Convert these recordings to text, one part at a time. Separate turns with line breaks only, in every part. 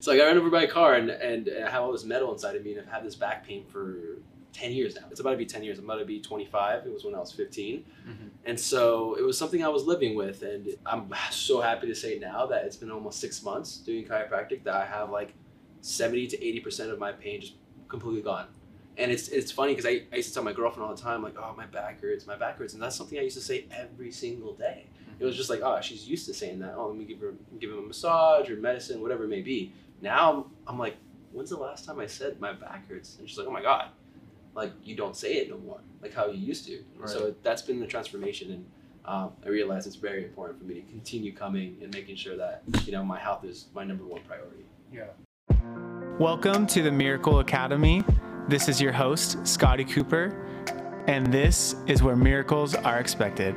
So I got run over by a car and, and I have all this metal inside of me and I've had this back pain for 10 years now. It's about to be 10 years. I'm about to be 25. It was when I was 15.
Mm-hmm.
And so it was something I was living with. And I'm so happy to say now that it's been almost six months doing chiropractic that I have like 70 to 80% of my pain just completely gone. And it's it's funny because I, I used to tell my girlfriend all the time, like, oh, my back hurts, my back hurts. And that's something I used to say every single day. It was just like, oh, she's used to saying that. Oh, let me give her give him a massage or medicine, whatever it may be. Now I'm like, when's the last time I said my back hurts? And she's like, oh my god, like you don't say it no more, like how you used to.
Right.
So that's been the transformation, and um, I realize it's very important for me to continue coming and making sure that you know my health is my number one priority.
Yeah.
Welcome to the Miracle Academy. This is your host, Scotty Cooper, and this is where miracles are expected.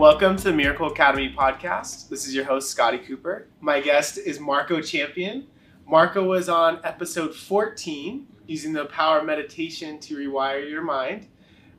Welcome to the Miracle Academy podcast. This is your host, Scotty Cooper. My guest is Marco Champion. Marco was on episode 14, using the power of meditation to rewire your mind.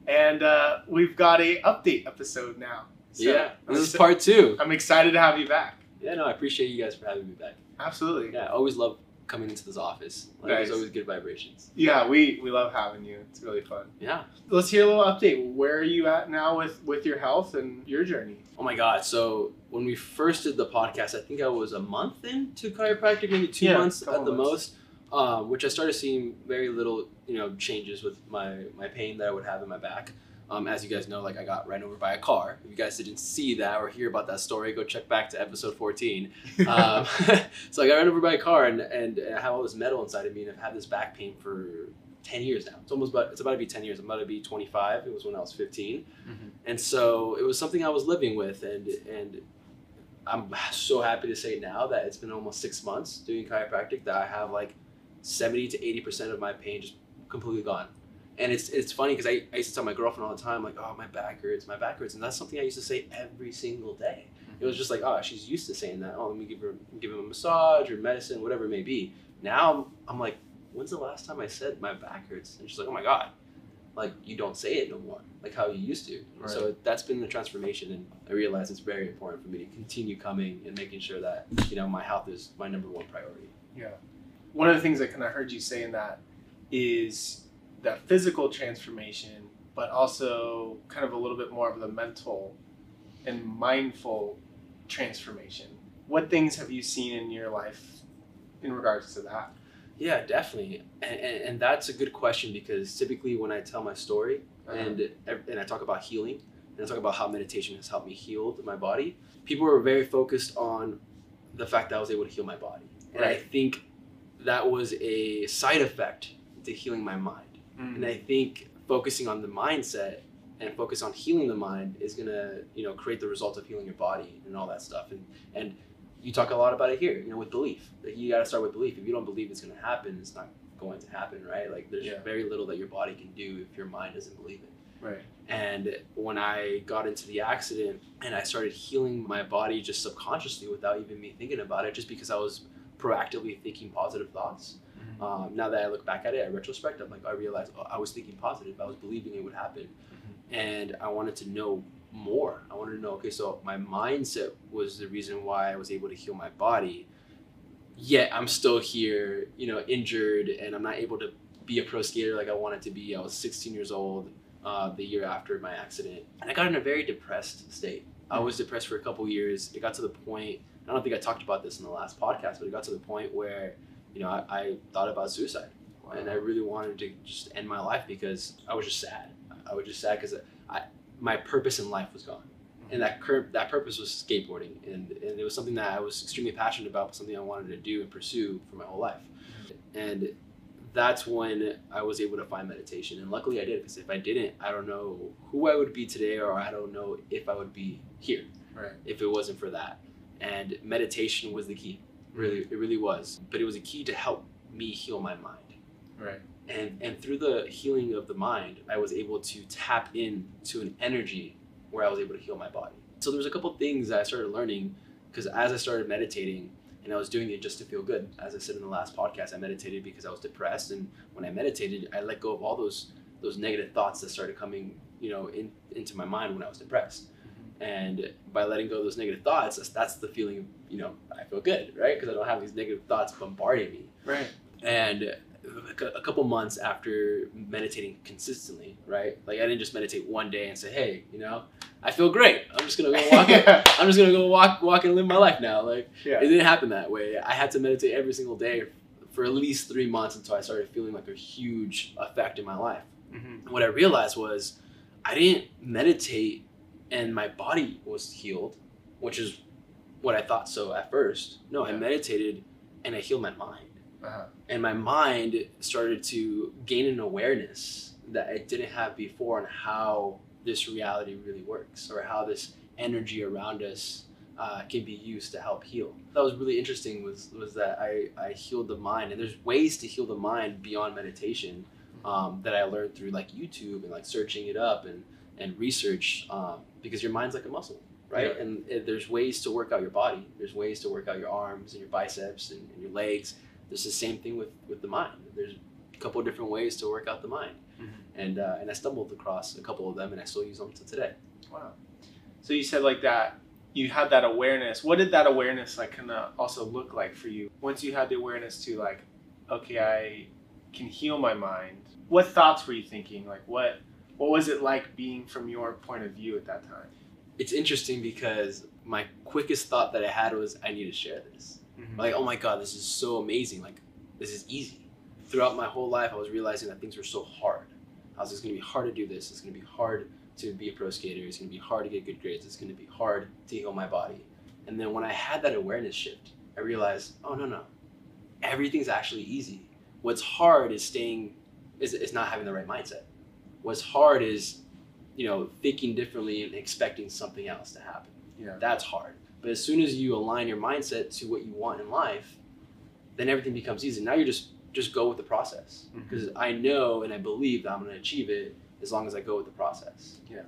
And uh, we've got a update episode now. So
yeah, this is part two.
I'm excited to have you back.
Yeah, no, I appreciate you guys for having me back.
Absolutely.
Yeah, I always love coming into this office. Like,
Nice.
There's always good vibrations.
Yeah, we, we love having you. It's really fun.
Yeah.
Let's hear a little update. Where are you at now with, with your health and your journey?
Oh my god! So when we first did the podcast, I think I was a month into chiropractic, maybe two
Yeah,
months at the
months.
most, um, which I started seeing very little, you know, changes with my my pain that I would have in my back. Um, as you guys know, like I got ran over by a car. If you guys didn't see that or hear about that story, go check back to episode 14. Um, so I got run over by a car and, and I have all this metal inside of me and I've had this back pain for 10 years now. It's almost about, it's about to be 10 years. I'm about to be 25. It was when I was 15. And so it was something I was living with and, and I'm so happy to say now that it's been almost six months doing chiropractic that I have like 70 to 80% of my pain just completely gone. And it's, it's funny because I, I used to tell my girlfriend all the time, like, oh, my back hurts, my back hurts. And that's something I used to say every single day. It was mhm. just like, oh, she's used to saying that. Oh, let me give her give him a massage or medicine, whatever it may be. Now I'm like, when's the last time I said my back hurts? And she's like, oh my god, like you don't say it no more, like how you used to. So that's been the transformation, and I realize it's very important for me to continue coming and making sure that you know my health is my number one priority.
Yeah. One of the things that kind of heard you say in that is that physical transformation, but also kind of a little bit more of the mental and mindful transformation. What things have you seen in your life in regards to that?
Yeah, definitely, and, and, and that's a good question because typically when I tell my story
Uh-huh.
and and I talk about healing and I talk about how meditation has helped me heal my body, people are very focused on the fact that I was able to heal my body, and I think that was a side effect to healing my mind. Mm. And I think focusing on the mindset and focus on healing the mind is gonna, you know, create the result of healing your body and all that stuff. And and you talk a lot about it here, you know, with belief. Like you gotta start with belief. If you don't believe it's gonna happen, it's not going to happen, right? Like there's
Yeah.
very little that your body can do if your mind doesn't believe it.
Right.
And when I got into the accident and I started healing my body just subconsciously without even me thinking about it, just because I was proactively thinking positive thoughts. Um, now that I look back at it, in retrospect, I'm like, I realized oh, I was thinking positive. I was believing it would happen, and I wanted to know more. I wanted to know. Okay, so my mindset was the reason why I was able to heal my body. Yet I'm still here, you know, injured, and I'm not able to be a pro skater like I wanted to be. I was 16 years old uh, the year after my accident, and I got in a very depressed state. I was depressed for a couple years. It got to the point. I don't think I talked about this in the last podcast, but it got to the point where, you know, I, I thought about suicide and I really wanted to just end my life because I was just sad. I was just sad because I my purpose in life was gone, and that cur- that purpose was skateboarding, and and it was something that I was extremely passionate about, something I wanted to do and pursue for my whole life, and that's when I was able to find meditation, and luckily I did because if I didn't, I don't know who I would be today, or I don't know if I would be here
Right.
if it wasn't for that. And meditation was the key. Really, it really was. But it was a key to help me heal my mind.
Right.
And and through the healing of the mind, I was able to tap in to an energy where I was able to heal my body. So there was a couple things that I started learning because as I started meditating and I was doing it just to feel good. As I said in the last podcast, I meditated because I was depressed and when I meditated, I let go of all those those negative thoughts that started coming, you know, in, into my mind when I was depressed mm-hmm. And by letting go of those negative thoughts, that's, that's the feeling, you know, I feel good, right? Because I don't have these negative thoughts bombarding me.
Right.
And a couple months after meditating consistently, right? Like I didn't just meditate one day and say, "Hey, you know, I feel great. I'm just gonna go walk. I'm just gonna go walk, walk and live my life now." Like
yeah.
it didn't happen that way. I had to meditate every single day for at least three months until I started feeling like a huge effect in my life.
Mhm.
And what I realized was I didn't meditate and my body was healed, which is what I thought so at first. No, I meditated and I healed my mind
Uh-huh.
and my mind started to gain an awareness that I didn't have before on how this reality really works or how this energy around us uh, can be used to help heal. That was really interesting. Was was that I I healed the mind, and there's ways to heal the mind beyond meditation um, that I learned through like YouTube and like searching it up and and research um, because your mind's like a muscle. Right,
Yeah.
and there's ways to work out your body. There's ways to work out your arms and your biceps and, and your legs There's the same thing with with the mind. There's a couple of different ways to work out the mind,
Mhm.
and uh, and I stumbled across a couple of them, and I still use them to today.
Wow. So you said like that you had that awareness. What did that awareness like kind of also look like for you? Once you had the awareness to like, okay, I can heal my mind. What thoughts were you thinking? Like what what was it like being from your point of view at that time?
It's interesting because my quickest thought that I had was I need to share this. Mm-hmm. Like, oh my god, this is so amazing. Like, this is easy. Throughout my whole life, I was realizing that things were so hard. I was, it's going to be hard to do this. It's going to be hard to be a pro skater. It's going to be hard to get good grades. It's going to be hard to heal my body. And then when I had that awareness shift, I realized, oh no no, everything's actually easy. What's hard is staying, is, is not having the right mindset. What's hard is, you know, thinking differently and expecting something else to happen.
Yeah.
That's hard. But as soon as you align your mindset to what you want in life, then everything becomes easy. Now you just just go with the process
mm-hmm.
because I know and I believe that I'm going to achieve it as long as I go with the process. Yeah.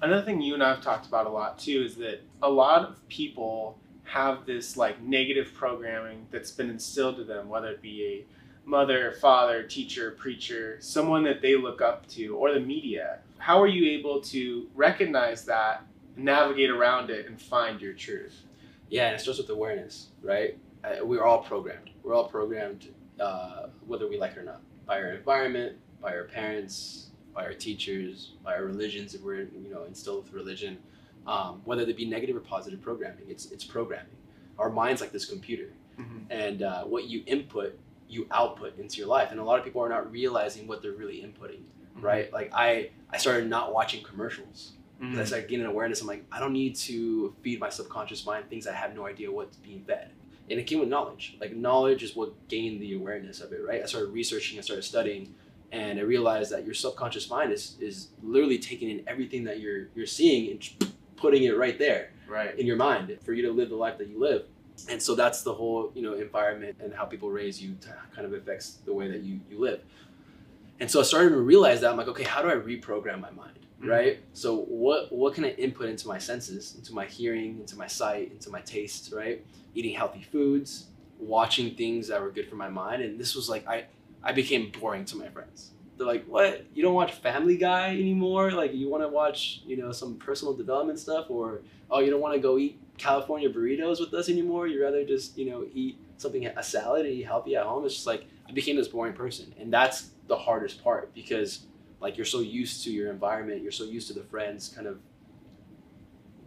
Another thing you and I have talked about a lot too is that a lot of people have this like negative programming that's been instilled to them, whether it be a mother, father, teacher, preacher, someone that they look up to, or the media. How are you able to recognize that, navigate around it, and find your truth?
Yeah, and it starts with awareness, right? Uh, we're all programmed. We're all programmed, uh, whether we like it or not, by our environment, by our parents, by our teachers, by our religions. If we're you know instilled with religion, um, whether they be negative or positive programming, it's it's programming. Our mind's like this computer, and uh, what you input, you output into your life. And a lot of people are not realizing what they're really inputting, right? Like I I started not watching commercials.
Mhm.
As I started gaining awareness, I'm like, I don't need to feed my subconscious mind things I have no idea what's being fed. And it came with knowledge. Like knowledge is what gained the awareness of it, right? I started researching, I started studying, and I realized that your subconscious mind is is literally taking in everything that you're you're seeing and putting it right there
Right.
in your mind for you to live the life that you live. And so that's the whole, you know, environment and how people raise you kind of affects the way that you, you live. And so I started to realize that I'm like, okay, how do I reprogram my mind?
Mhm.
Right? So what what can I input into my senses, into my hearing, into my sight, into my taste, right? Eating healthy foods, watching things that were good for my mind. And this was like I I became boring to my friends. They're like, "What? You don't watch Family Guy anymore? Like you want to watch, you know, some personal development stuff or oh, you don't want to go eat California burritos with us anymore. You'd rather just, you know, eat something a salad and eat healthy at home. It's just like I became this boring person, and that's the hardest part because like you're so used to your environment, you're so used to the friends kind of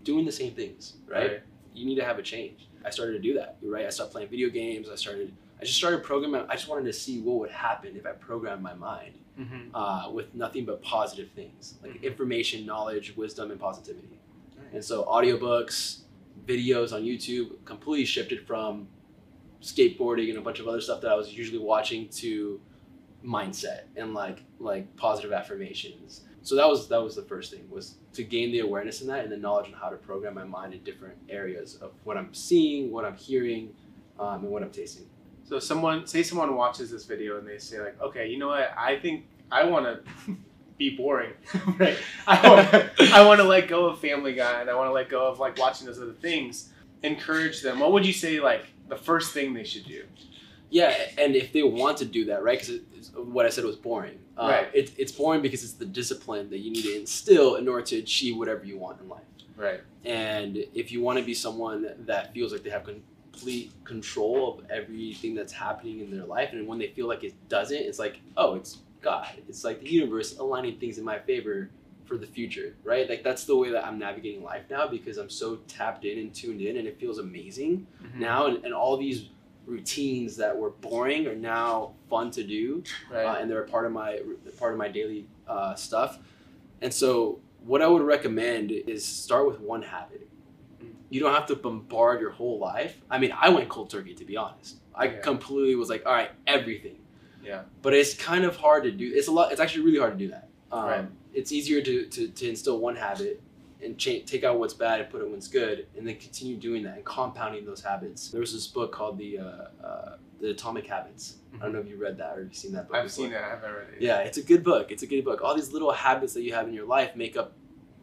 doing the same things, right? You need to have a change. I started to do that. Right. I stopped playing video games. I started. I just started programming. I just wanted to see what would happen if I programmed my mind
Mhm.
uh, with nothing but positive things like
Mhm.
information, knowledge, wisdom, and positivity.
Nice.
And so audiobooks, videos on YouTube completely shifted from skateboarding and a bunch of other stuff that I was usually watching to mindset and like like positive affirmations. So that was that was the first thing was to gain the awareness in that and the knowledge on how to program my mind in different areas of what I'm seeing, what I'm hearing, um, and what I'm tasting.
So someone say someone watches this video and they say like, okay, you know what? I think I want to be boring, right? I want I want to let go of Family Guy and I want to let go of like watching those other things. Encourage them. What would you say like the first thing they should do?
Yeah, and if they want to do that, right? Because what I said was boring. Uh,
Right.
It, it's boring because it's the discipline that you need to instill in order to achieve whatever you want in life.
Right.
And if you want to be someone that feels like they have complete control of everything that's happening in their life, and when they feel like it doesn't, it's like, oh, it's God. It's like the universe aligning things in my favor for the future, right? Like that's the way that I'm navigating life now because I'm so tapped in and tuned in, and it feels amazing
Mhm.
now. And, and all these routines that were boring are now fun to do
Right.
uh, and they're a part of my part of my daily uh, stuff. And so, what I would recommend is start with one habit.
Mm.
You don't have to bombard your whole life. I mean, I went cold turkey to be honest. I
Yeah.
completely was like, all right, everything.
Yeah.
But it's kind of hard to do. It's a lot. It's actually really hard to do that. Um,
Right.
It's easier to, to, to instill one habit and cha- take out what's bad and put in what's good, and then continue doing that and compounding those habits. There was this book called the uh, uh, the Atomic Habits. I don't know if you read that or you've seen that book.
I've
before.
seen it. I haven't read it.
Yeah, it's a good book. It's a good book. All these little habits that you have in your life make up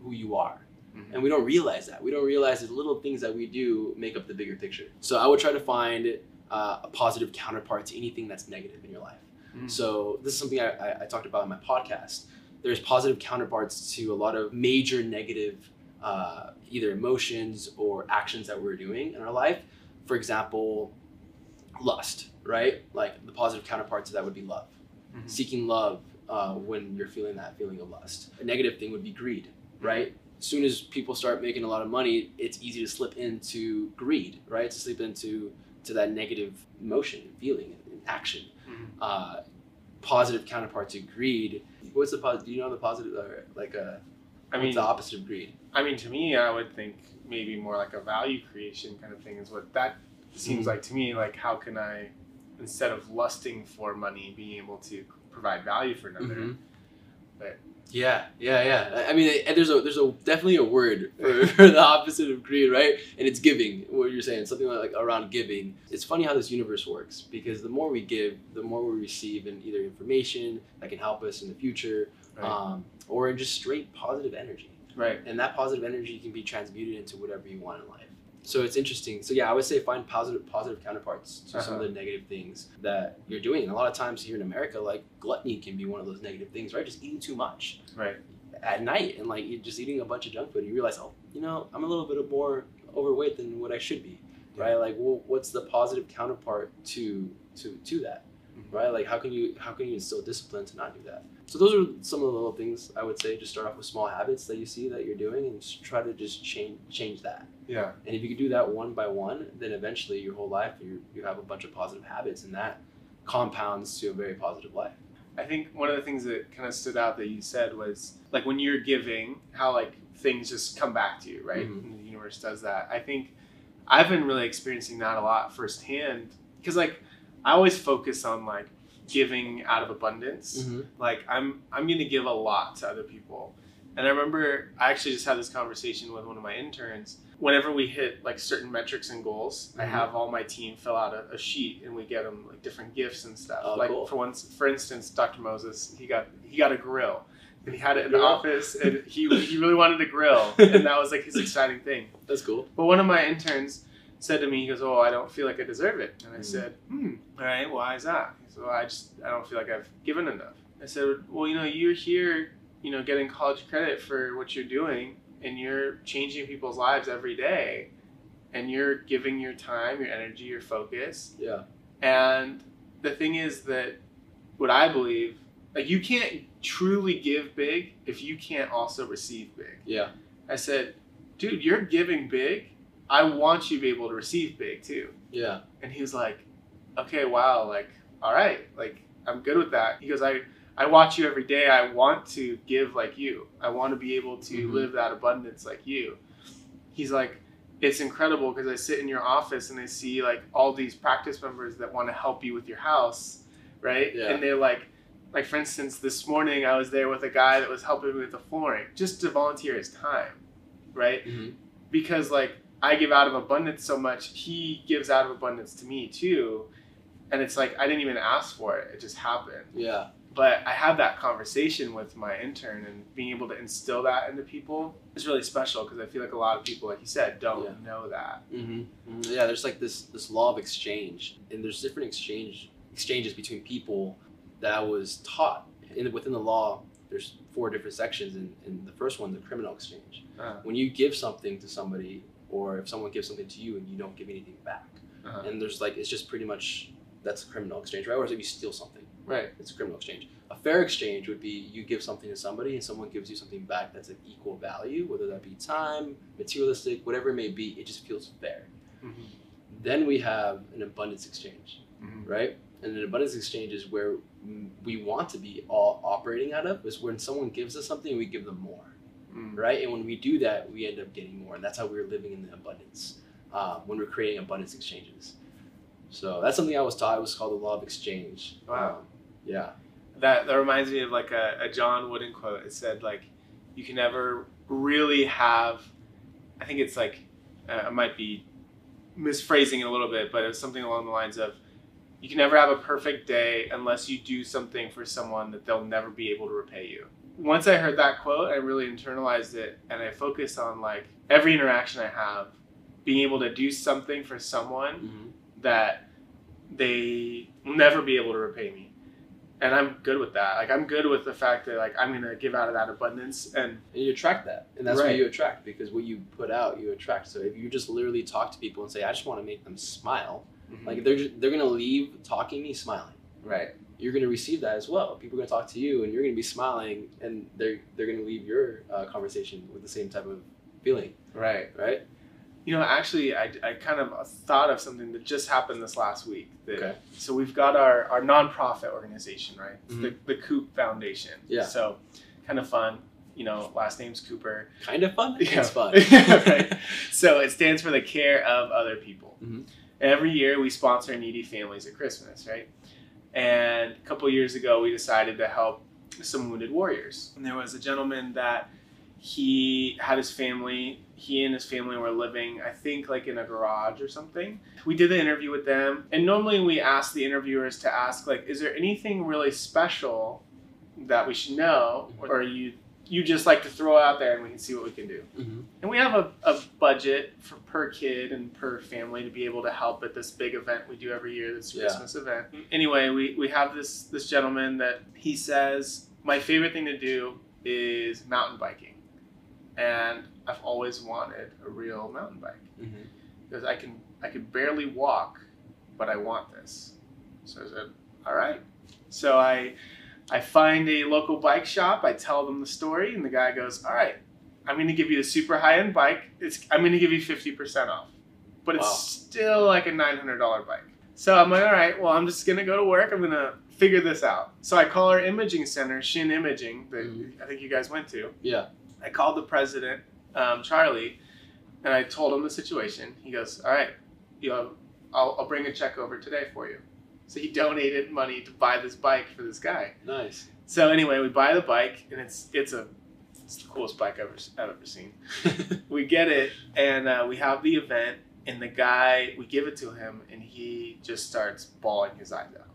who you are.
Mhm.
And we don't realize that. We don't realize the little things that we do make up the bigger picture. So I would try to find uh, a positive counterpart to anything that's negative in your life.
Mhm.
So this is something I, I, I talked about in my podcast. There's positive counterparts to a lot of major negative uh, either emotions or actions that we're doing in our life. For example, lust, right? Like the positive counterpart to that would be love
Mhm.
seeking love uh, when you're feeling that feeling of lust. A negative thing would be greed, right? As soon as people start making a lot of money, it's easy to slip into greed, right? To slip into to that negative emotion, feeling, and action. Uh, positive counterpart to greed. What's the positive? Do you know the positive? Or like a
I mean,
the opposite of greed?
I mean, to me, I would think maybe more like a value creation kind of thing is what that seems
Mhm.
like to me. Like, how can I, instead of lusting for money, being able to provide value for another?
Mhm.
But-
Yeah, yeah, yeah. I mean, there's a there's a definitely a word for, for the opposite of greed, right? And it's giving. What you're saying, something like, like around giving. It's funny how this universe works because the more we give, the more we receive in either information that can help us in the future,
Right.
um, or in just straight positive energy.
right.
And that positive energy can be transmuted into whatever you want in life. So it's interesting. So yeah, I would say find positive positive counterparts to some of
Uh-huh.
the negative things that you're doing. And a lot of times here in America, like gluttony can be one of those negative things, right? Just eating too much
Right.
at night and like you're just eating a bunch of junk food and you realize oh you know i'm a little bit more overweight than what i should be right like well, what's the positive counterpart to to to that
Mhm.
right like how can you how can you instill discipline to not do that so those are some of the little things i would say just start off with small habits that you see that you're doing and just try to just change change that
Yeah.
and if you can do that one by one then eventually your whole life you you have a bunch of positive habits and that compounds to a very positive life
I think one of the things that kind of stood out that you said was like when you're giving, how like things just come back to you, right?
Mhm.
The universe does that. I think I've been really experiencing that a lot firsthand because like I always focus on like giving out of abundance. Like I'm I'm gonna give a lot to other people. And I remember I actually just had this conversation with one of my interns. Whenever we hit like certain metrics and goals, I
Mhm.
have all my team fill out a, a sheet and we get them like different gifts and stuff.
Oh,
like
cool.
for once, for instance, Dr. Moses, he got he got a grill, and he had it in the office, and he he really wanted a grill, and that was like his exciting thing.
that's cool
But one of my interns said to me, he goes, "Oh, I don't feel like I deserve it." And I
Mm.
said, "Hmm, all right, why is that?" He said, "Well, I just I don't feel like I've given enough." I said, "Well, you know, you're here, you know, getting college credit for what you're doing, and you're changing people's lives every day, and you're giving your time, your energy, your focus.
yeah
And the thing is that what I believe, like, you can't truly give big if you can't also receive big."
yeah
I said, dude, you're giving big. I want you to be able to receive big too.
yeah
And he was like, okay, wow, like, all right, like, I'm good with that. He goes, I, I watch you every day. I want to give like you. I want to be able to
Mhm.
live that abundance like you. He's like, it's incredible because I sit in your office and I see like all these practice members that want to help you with your house, right?
Yeah.
And they're like, like for instance, this morning I was there with a guy that was helping me with the flooring just to volunteer his time, right?
hmm
because like I give out of abundance so much, he gives out of abundance to me too. And it's like I didn't even ask for it; it just happened.
yeah
But I have that conversation with my intern, and being able to instill that into people is really special because I feel like a lot of people, like you said, don't
Yeah.
know that.
hmm Yeah, there's like this this law of exchange, and there's different exchange exchanges between people that I was taught in within the law there's four different sections, and, and the first one, the criminal exchange.
Uh,
When you give something to somebody, or if someone gives something to you and you don't give anything back,
uh,
and there's like it's just pretty much that's a criminal exchange, right? Or if you steal something,
right.
it's a criminal exchange. A fair exchange would be you give something to somebody and someone gives you something back that's of equal value, whether that be time, materialistic, whatever it may be. It just feels fair.
Mhm.
Then we have an abundance exchange,
Mhm.
right? And an abundance exchange is where we want to be all operating out of is when someone gives us something, we give them more,
Mm.
right? And when we do that, we end up getting more, and that's how we're living in the abundance uh, when we're creating abundance exchanges. So that's something I was taught. It was called the law of exchange.
Wow.
Um, yeah.
That that reminds me of like a, a John Wooden quote. It said like, you can never really have. I think it's like, uh, I might be misphrasing it a little bit, but it's something along the lines of, you can never have a perfect day unless you do something for someone that they'll never be able to repay you. Once I heard that quote, I really internalized it, and I focused on like every interaction I have, being able to do something for someone
hmm
that they will never be able to repay me. And I'm good with that. Like I'm good with the fact that like I'm gonna give out of that abundance and
And you attract that, and that's
Right.
what you attract because what you put out, you attract. So if you just literally talk to people and say, "I just want to make them smile," like they're ju- they're gonna leave talking to me smiling.
right.
You're gonna receive that as well. People are gonna talk to you, and you're gonna be smiling, and they're they're gonna leave your uh, conversation with the same type of feeling,
Right.
right?
You know, actually, I, I kind of thought of something that just happened this last week. That,
Okay.
So we've got our, our nonprofit organization, right?
Mhm.
The, the Coop Foundation.
Yeah.
So kind of fun. You know, last name's Cooper.
Kind of fun. It's fun.
right. So it stands for the care of other people.
Mhm.
Every year we sponsor needy families at Christmas, right? And a couple years ago we decided to help some wounded warriors. And there was a gentleman that he had his family, he and his family were living, I think, like in a garage or something. We did the interview with them, and normally we ask the interviewers to ask, like, is there anything really special that we should know, or you you just like to throw out there and we can see what we can do.
hmm
And we have a, a budget for per kid and per family to be able to help at this big event we do every year, this
Yeah.
Christmas event. Anyway, we, we have this this gentleman that he says, My favorite thing to do is mountain biking. And I've always wanted a real mountain bike.
hmm
Because I can I can barely walk, but I want this. So I said, All right. So I I find a local bike shop, I tell them the story, and the guy goes, All right, I'm gonna give you a super high end bike. It's I'm gonna give you fifty percent off. But it's still like a nine hundred dollar bike. So I'm like, all right, well I'm just gonna go to work, I'm gonna figure this out. So I call our imaging center, Shin Imaging, that
Mhm.
I think you guys went to.
Yeah.
I called the president, um, Charlie, and I told him the situation. He goes, "All right, you know, I'll, I'll bring a check over today for you." So he donated money to buy this bike for this guy.
Nice.
So anyway, we buy the bike, and it's it's a it's the coolest bike I've ever I've ever seen. We get it, and uh, we have the event, and the guy we give it to him, and he just starts bawling his eyes out.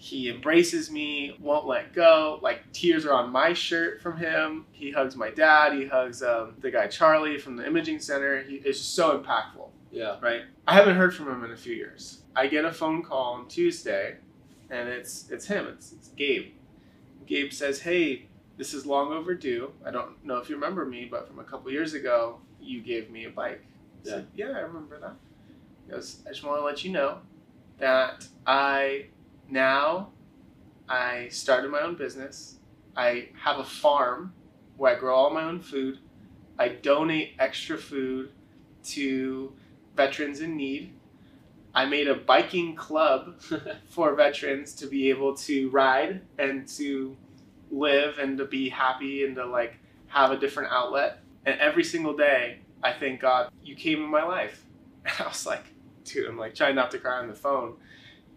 He embraces me, won't let go. Like tears are on my shirt from him. He hugs my dad. He hugs um, the guy Charlie from the imaging center. He is just so impactful,
yeah.
right? I haven't heard from him in a few years. I get a phone call on Tuesday, and it's it's him. It's, it's Gabe. Gabe says, "Hey, this is long overdue. I don't know if you remember me, but from a couple years ago, you gave me a bike." I said, yeah, I remember that. He goes, I just want to let you know that I now I started my own business. I have a farm where I grow all my own food. I donate extra food to veterans in need. I made a biking club for veterans to be able to ride and to live and to be happy and to like have a different outlet. And every single day, I thank God you came in my life. And I was like, dude, I'm like trying not to cry on the phone.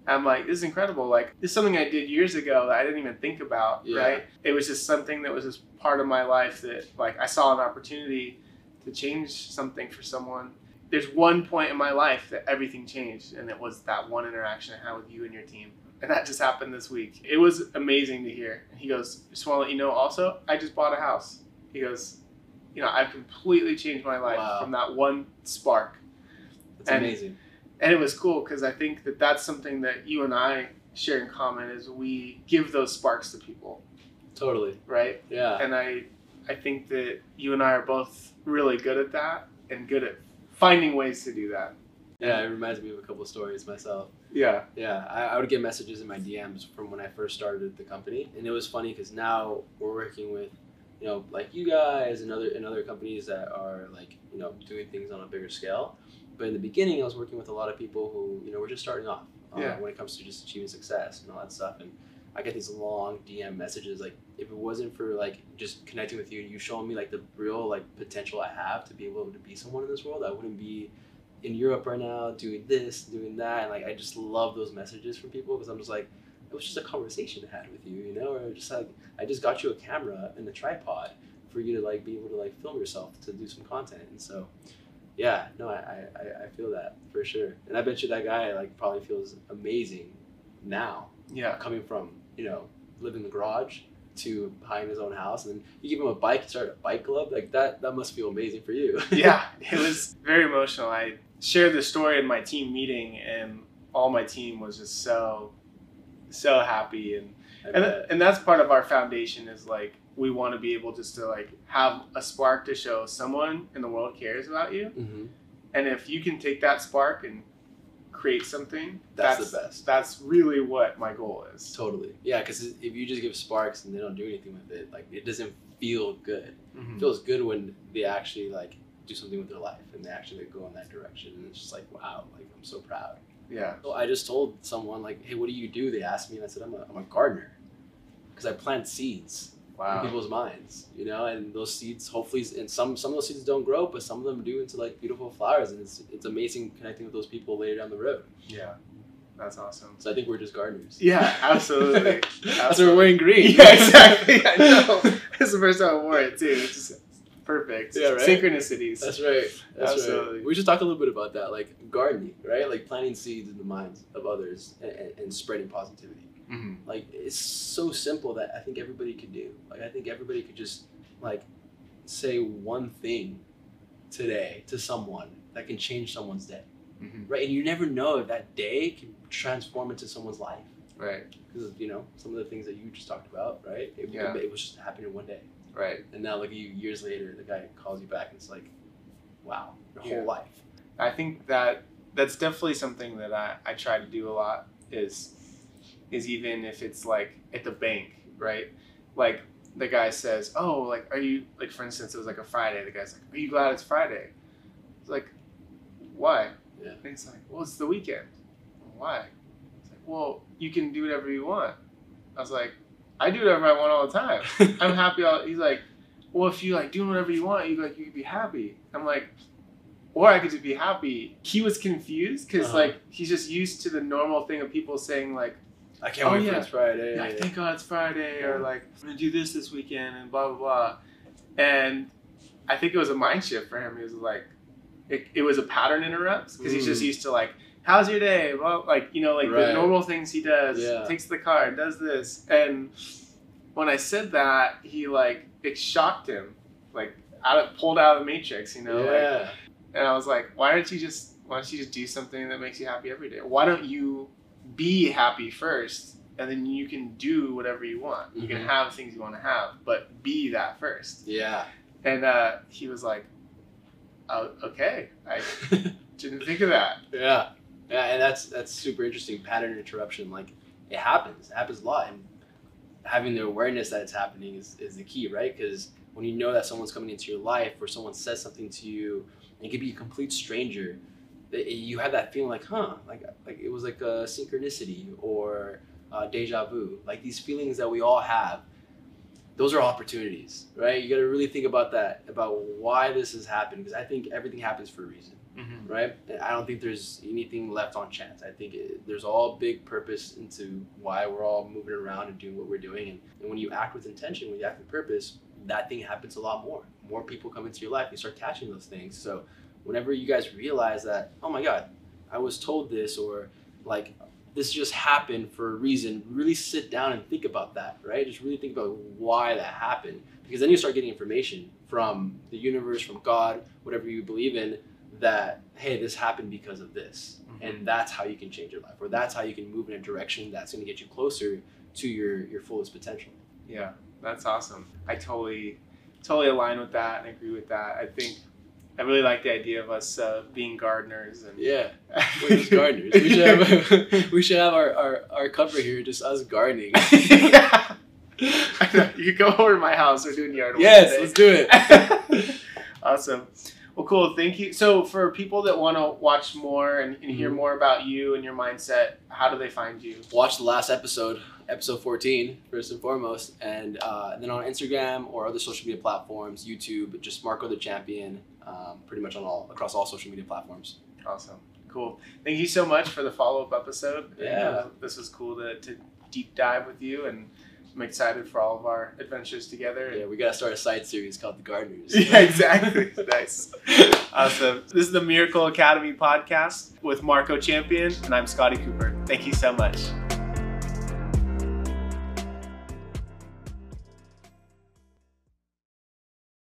I'm like, this is incredible. Like, this is something I did years ago that I didn't even think about,
Yeah.
right? It was just something that was just part of my life that, like, I saw an opportunity to change something for someone. There's one point in my life that everything changed, and it was that one interaction I had with you and your team. And that just happened this week. It was amazing to hear. He goes, just want to let you know also, I just bought a house. He goes, you know, I've completely changed my life
Wow.
from that one spark.
That's
And-
amazing.
And it was cool because I think that that's something that you and I share in common is we give those sparks to people.
Totally.
right?
Yeah.
And I I think that you and I are both really good at that and good at finding ways to do that.
Yeah, it reminds me of a couple of stories myself.
Yeah.
Yeah, I, I would get messages in my DMs from when I first started the company, and it was funny because now we're working with, you know, like you guys and other and other companies that are like you know doing things on a bigger scale. But in the beginning, I was working with a lot of people who you know were just starting off uh,
Yeah.
when it comes to just achieving success and all that stuff. And I get these long DM messages like, if it wasn't for like just connecting with you and you showing me like the real like potential I have to be able to be someone in this world, I wouldn't be in Europe right now doing this, doing that. And like I just love those messages from people because I'm just like, it was just a conversation I had with you, you know, or just like I just got you a camera and a tripod for you to like be able to like film yourself to do some content. And so yeah, no, I, I, I- feel that for sure. And I bet you that guy like probably feels amazing now
Yeah.
coming from, you know, living in the garage to buying his own house and you give him a bike, start a bike club, like that that must feel amazing for you.
yeah, it was very emotional. I shared the story in my team meeting, and all my team was just so, so happy, and and, and that's part of our foundation is like we want to be able just to like have a spark to show someone in the world cares about you,
Mhm.
and if you can take that spark and create something,
That's
that's
the best.
That's really what my goal is.
Totally. Yeah, because if you just give sparks and they don't do anything with it, like it doesn't feel good.
Mhm.
It feels good when they actually like do something with their life and they actually go in that direction. And it's just like, wow, like I'm so proud.
Yeah.
So I just told someone like, hey, what do you do? They asked me, and I said, I'm a, I'm a gardener because I plant seeds in people's minds, you know, and those seeds hopefully, and some some of those seeds don't grow, but some of them do into like beautiful flowers, and it's it's amazing connecting with those people later down the road.
Yeah. That's awesome.
So I think we're just gardeners.
Yeah, absolutely.
That's why we're wearing green.
Yeah, exactly. I know. It's the first time I wore it too. It's just perfect.
Yeah, right?
Synchronicities.
That's right. That's
Absolutely.
right. We should talk a little bit about that, like gardening, right? Like planting seeds in the minds of others and, and, and spreading positivity.
Mhm.
Like it's so simple that I think everybody could do. Like I think everybody could just like say one thing today to someone that can change someone's day,
Mhm.
right? And you never know if that day can transform into someone's life.
Right.
Because you know some of the things that you just talked about, right? It,
Yeah.
it, was just happening one day,
Right.
and now look at you years later, the guy calls you back, and it's like, wow, your
Yeah.
whole life.
I think that that's definitely something that I, I try to do a lot is is even if it's like at the bank, right? Like the guy says, Oh, like are you like for instance it was like a Friday, the guy's like, Are you glad it's Friday? It's like, why?
Yeah.
And it's like, Well, it's the weekend. Why? It's like, Well, you can do whatever you want. I was like, I do whatever I want all the time. I'm happy all he's like, Well if you like doing whatever you want, you like you could be happy. I'm like or I could just be happy. He was confused because
Uh-huh.
like he's just used to the normal thing of people saying like,
I can't
Oh,
wait
yeah.
for it's Friday.
yeah, thank God it's Friday, or like I'm gonna do this this weekend and blah blah blah. And I think it was a mind shift for him. He was like, it, it was a pattern interrupt because he's just
Mm.
used to like, how's your day? Well, like you know, like the normal things he does.
Yeah.
Takes the car, does this, and when I said that, he like it shocked him, like out of, pulled out of the matrix, you know, like
yeah.
and I was like, why don't you just why don't you just do something that makes you happy every day? Why don't you be happy first and then you can do whatever you want. You can
Mhm.
have things you want to have, but be that first.
yeah.
And uh, he was like, oh, okay, I didn't think of that.
Yeah, yeah, and that's that's super interesting. Pattern interruption, like it happens. It happens a lot, and having the awareness that it's happening is, is the key, right? Because when you know that someone's coming into your life, or someone says something to you, and it could be a complete stranger, you have that feeling like, huh, like like it was like a synchronicity or uh, deja vu, like these feelings that we all have. Those are opportunities, right? You got to really think about that, about why this has happened, because I think everything happens for a reason right? I don't think there's anything left on chance. I think it, there's all big purpose into why we're all moving around and doing what we're doing. And, and when you act with intention, when you act with purpose, that thing happens a lot more. More people come into your life, you start catching those things. So whenever you guys realize that, oh my God, I was told this, or like this just happened for a reason, really sit down and think about that, right? Just really think about why that happened. Because then you start getting information from the universe, from God, whatever you believe in, that hey this happened because of this
Mhm.
and that's how you can change your life or that's how you can move in a direction that's going to get you closer to your your fullest potential
Yeah, That's awesome. I totally, totally align with that and agree with that. I think I really like the idea of us uh, being gardeners and
Yeah, we're just gardeners. We should have we should have our, our, our cover here, just us gardening.
yeah. You go over to my house. We're doing yard work.
yes, let's do it.
awesome. Well, cool. Thank you. So, for people that want to watch more and, and hear
Mhm.
more about you and your mindset, how do they find you?
Watch the last episode, episode 14, first and foremost, and, uh, and then on Instagram or other social media platforms, YouTube, just Marco the Champion, um, pretty much on all across all social media platforms.
Awesome. Cool. Thank you so much for the follow up episode. And,
Yeah.
uh, this was cool to, to deep dive with you, and I'm excited for all of our adventures together.
Yeah, we gotta start a side series called The Gardeners.
Yeah, exactly. nice. Awesome. This is the Miracle Academy podcast with Marco Champion, and I'm Scotty Cooper. Thank you so much.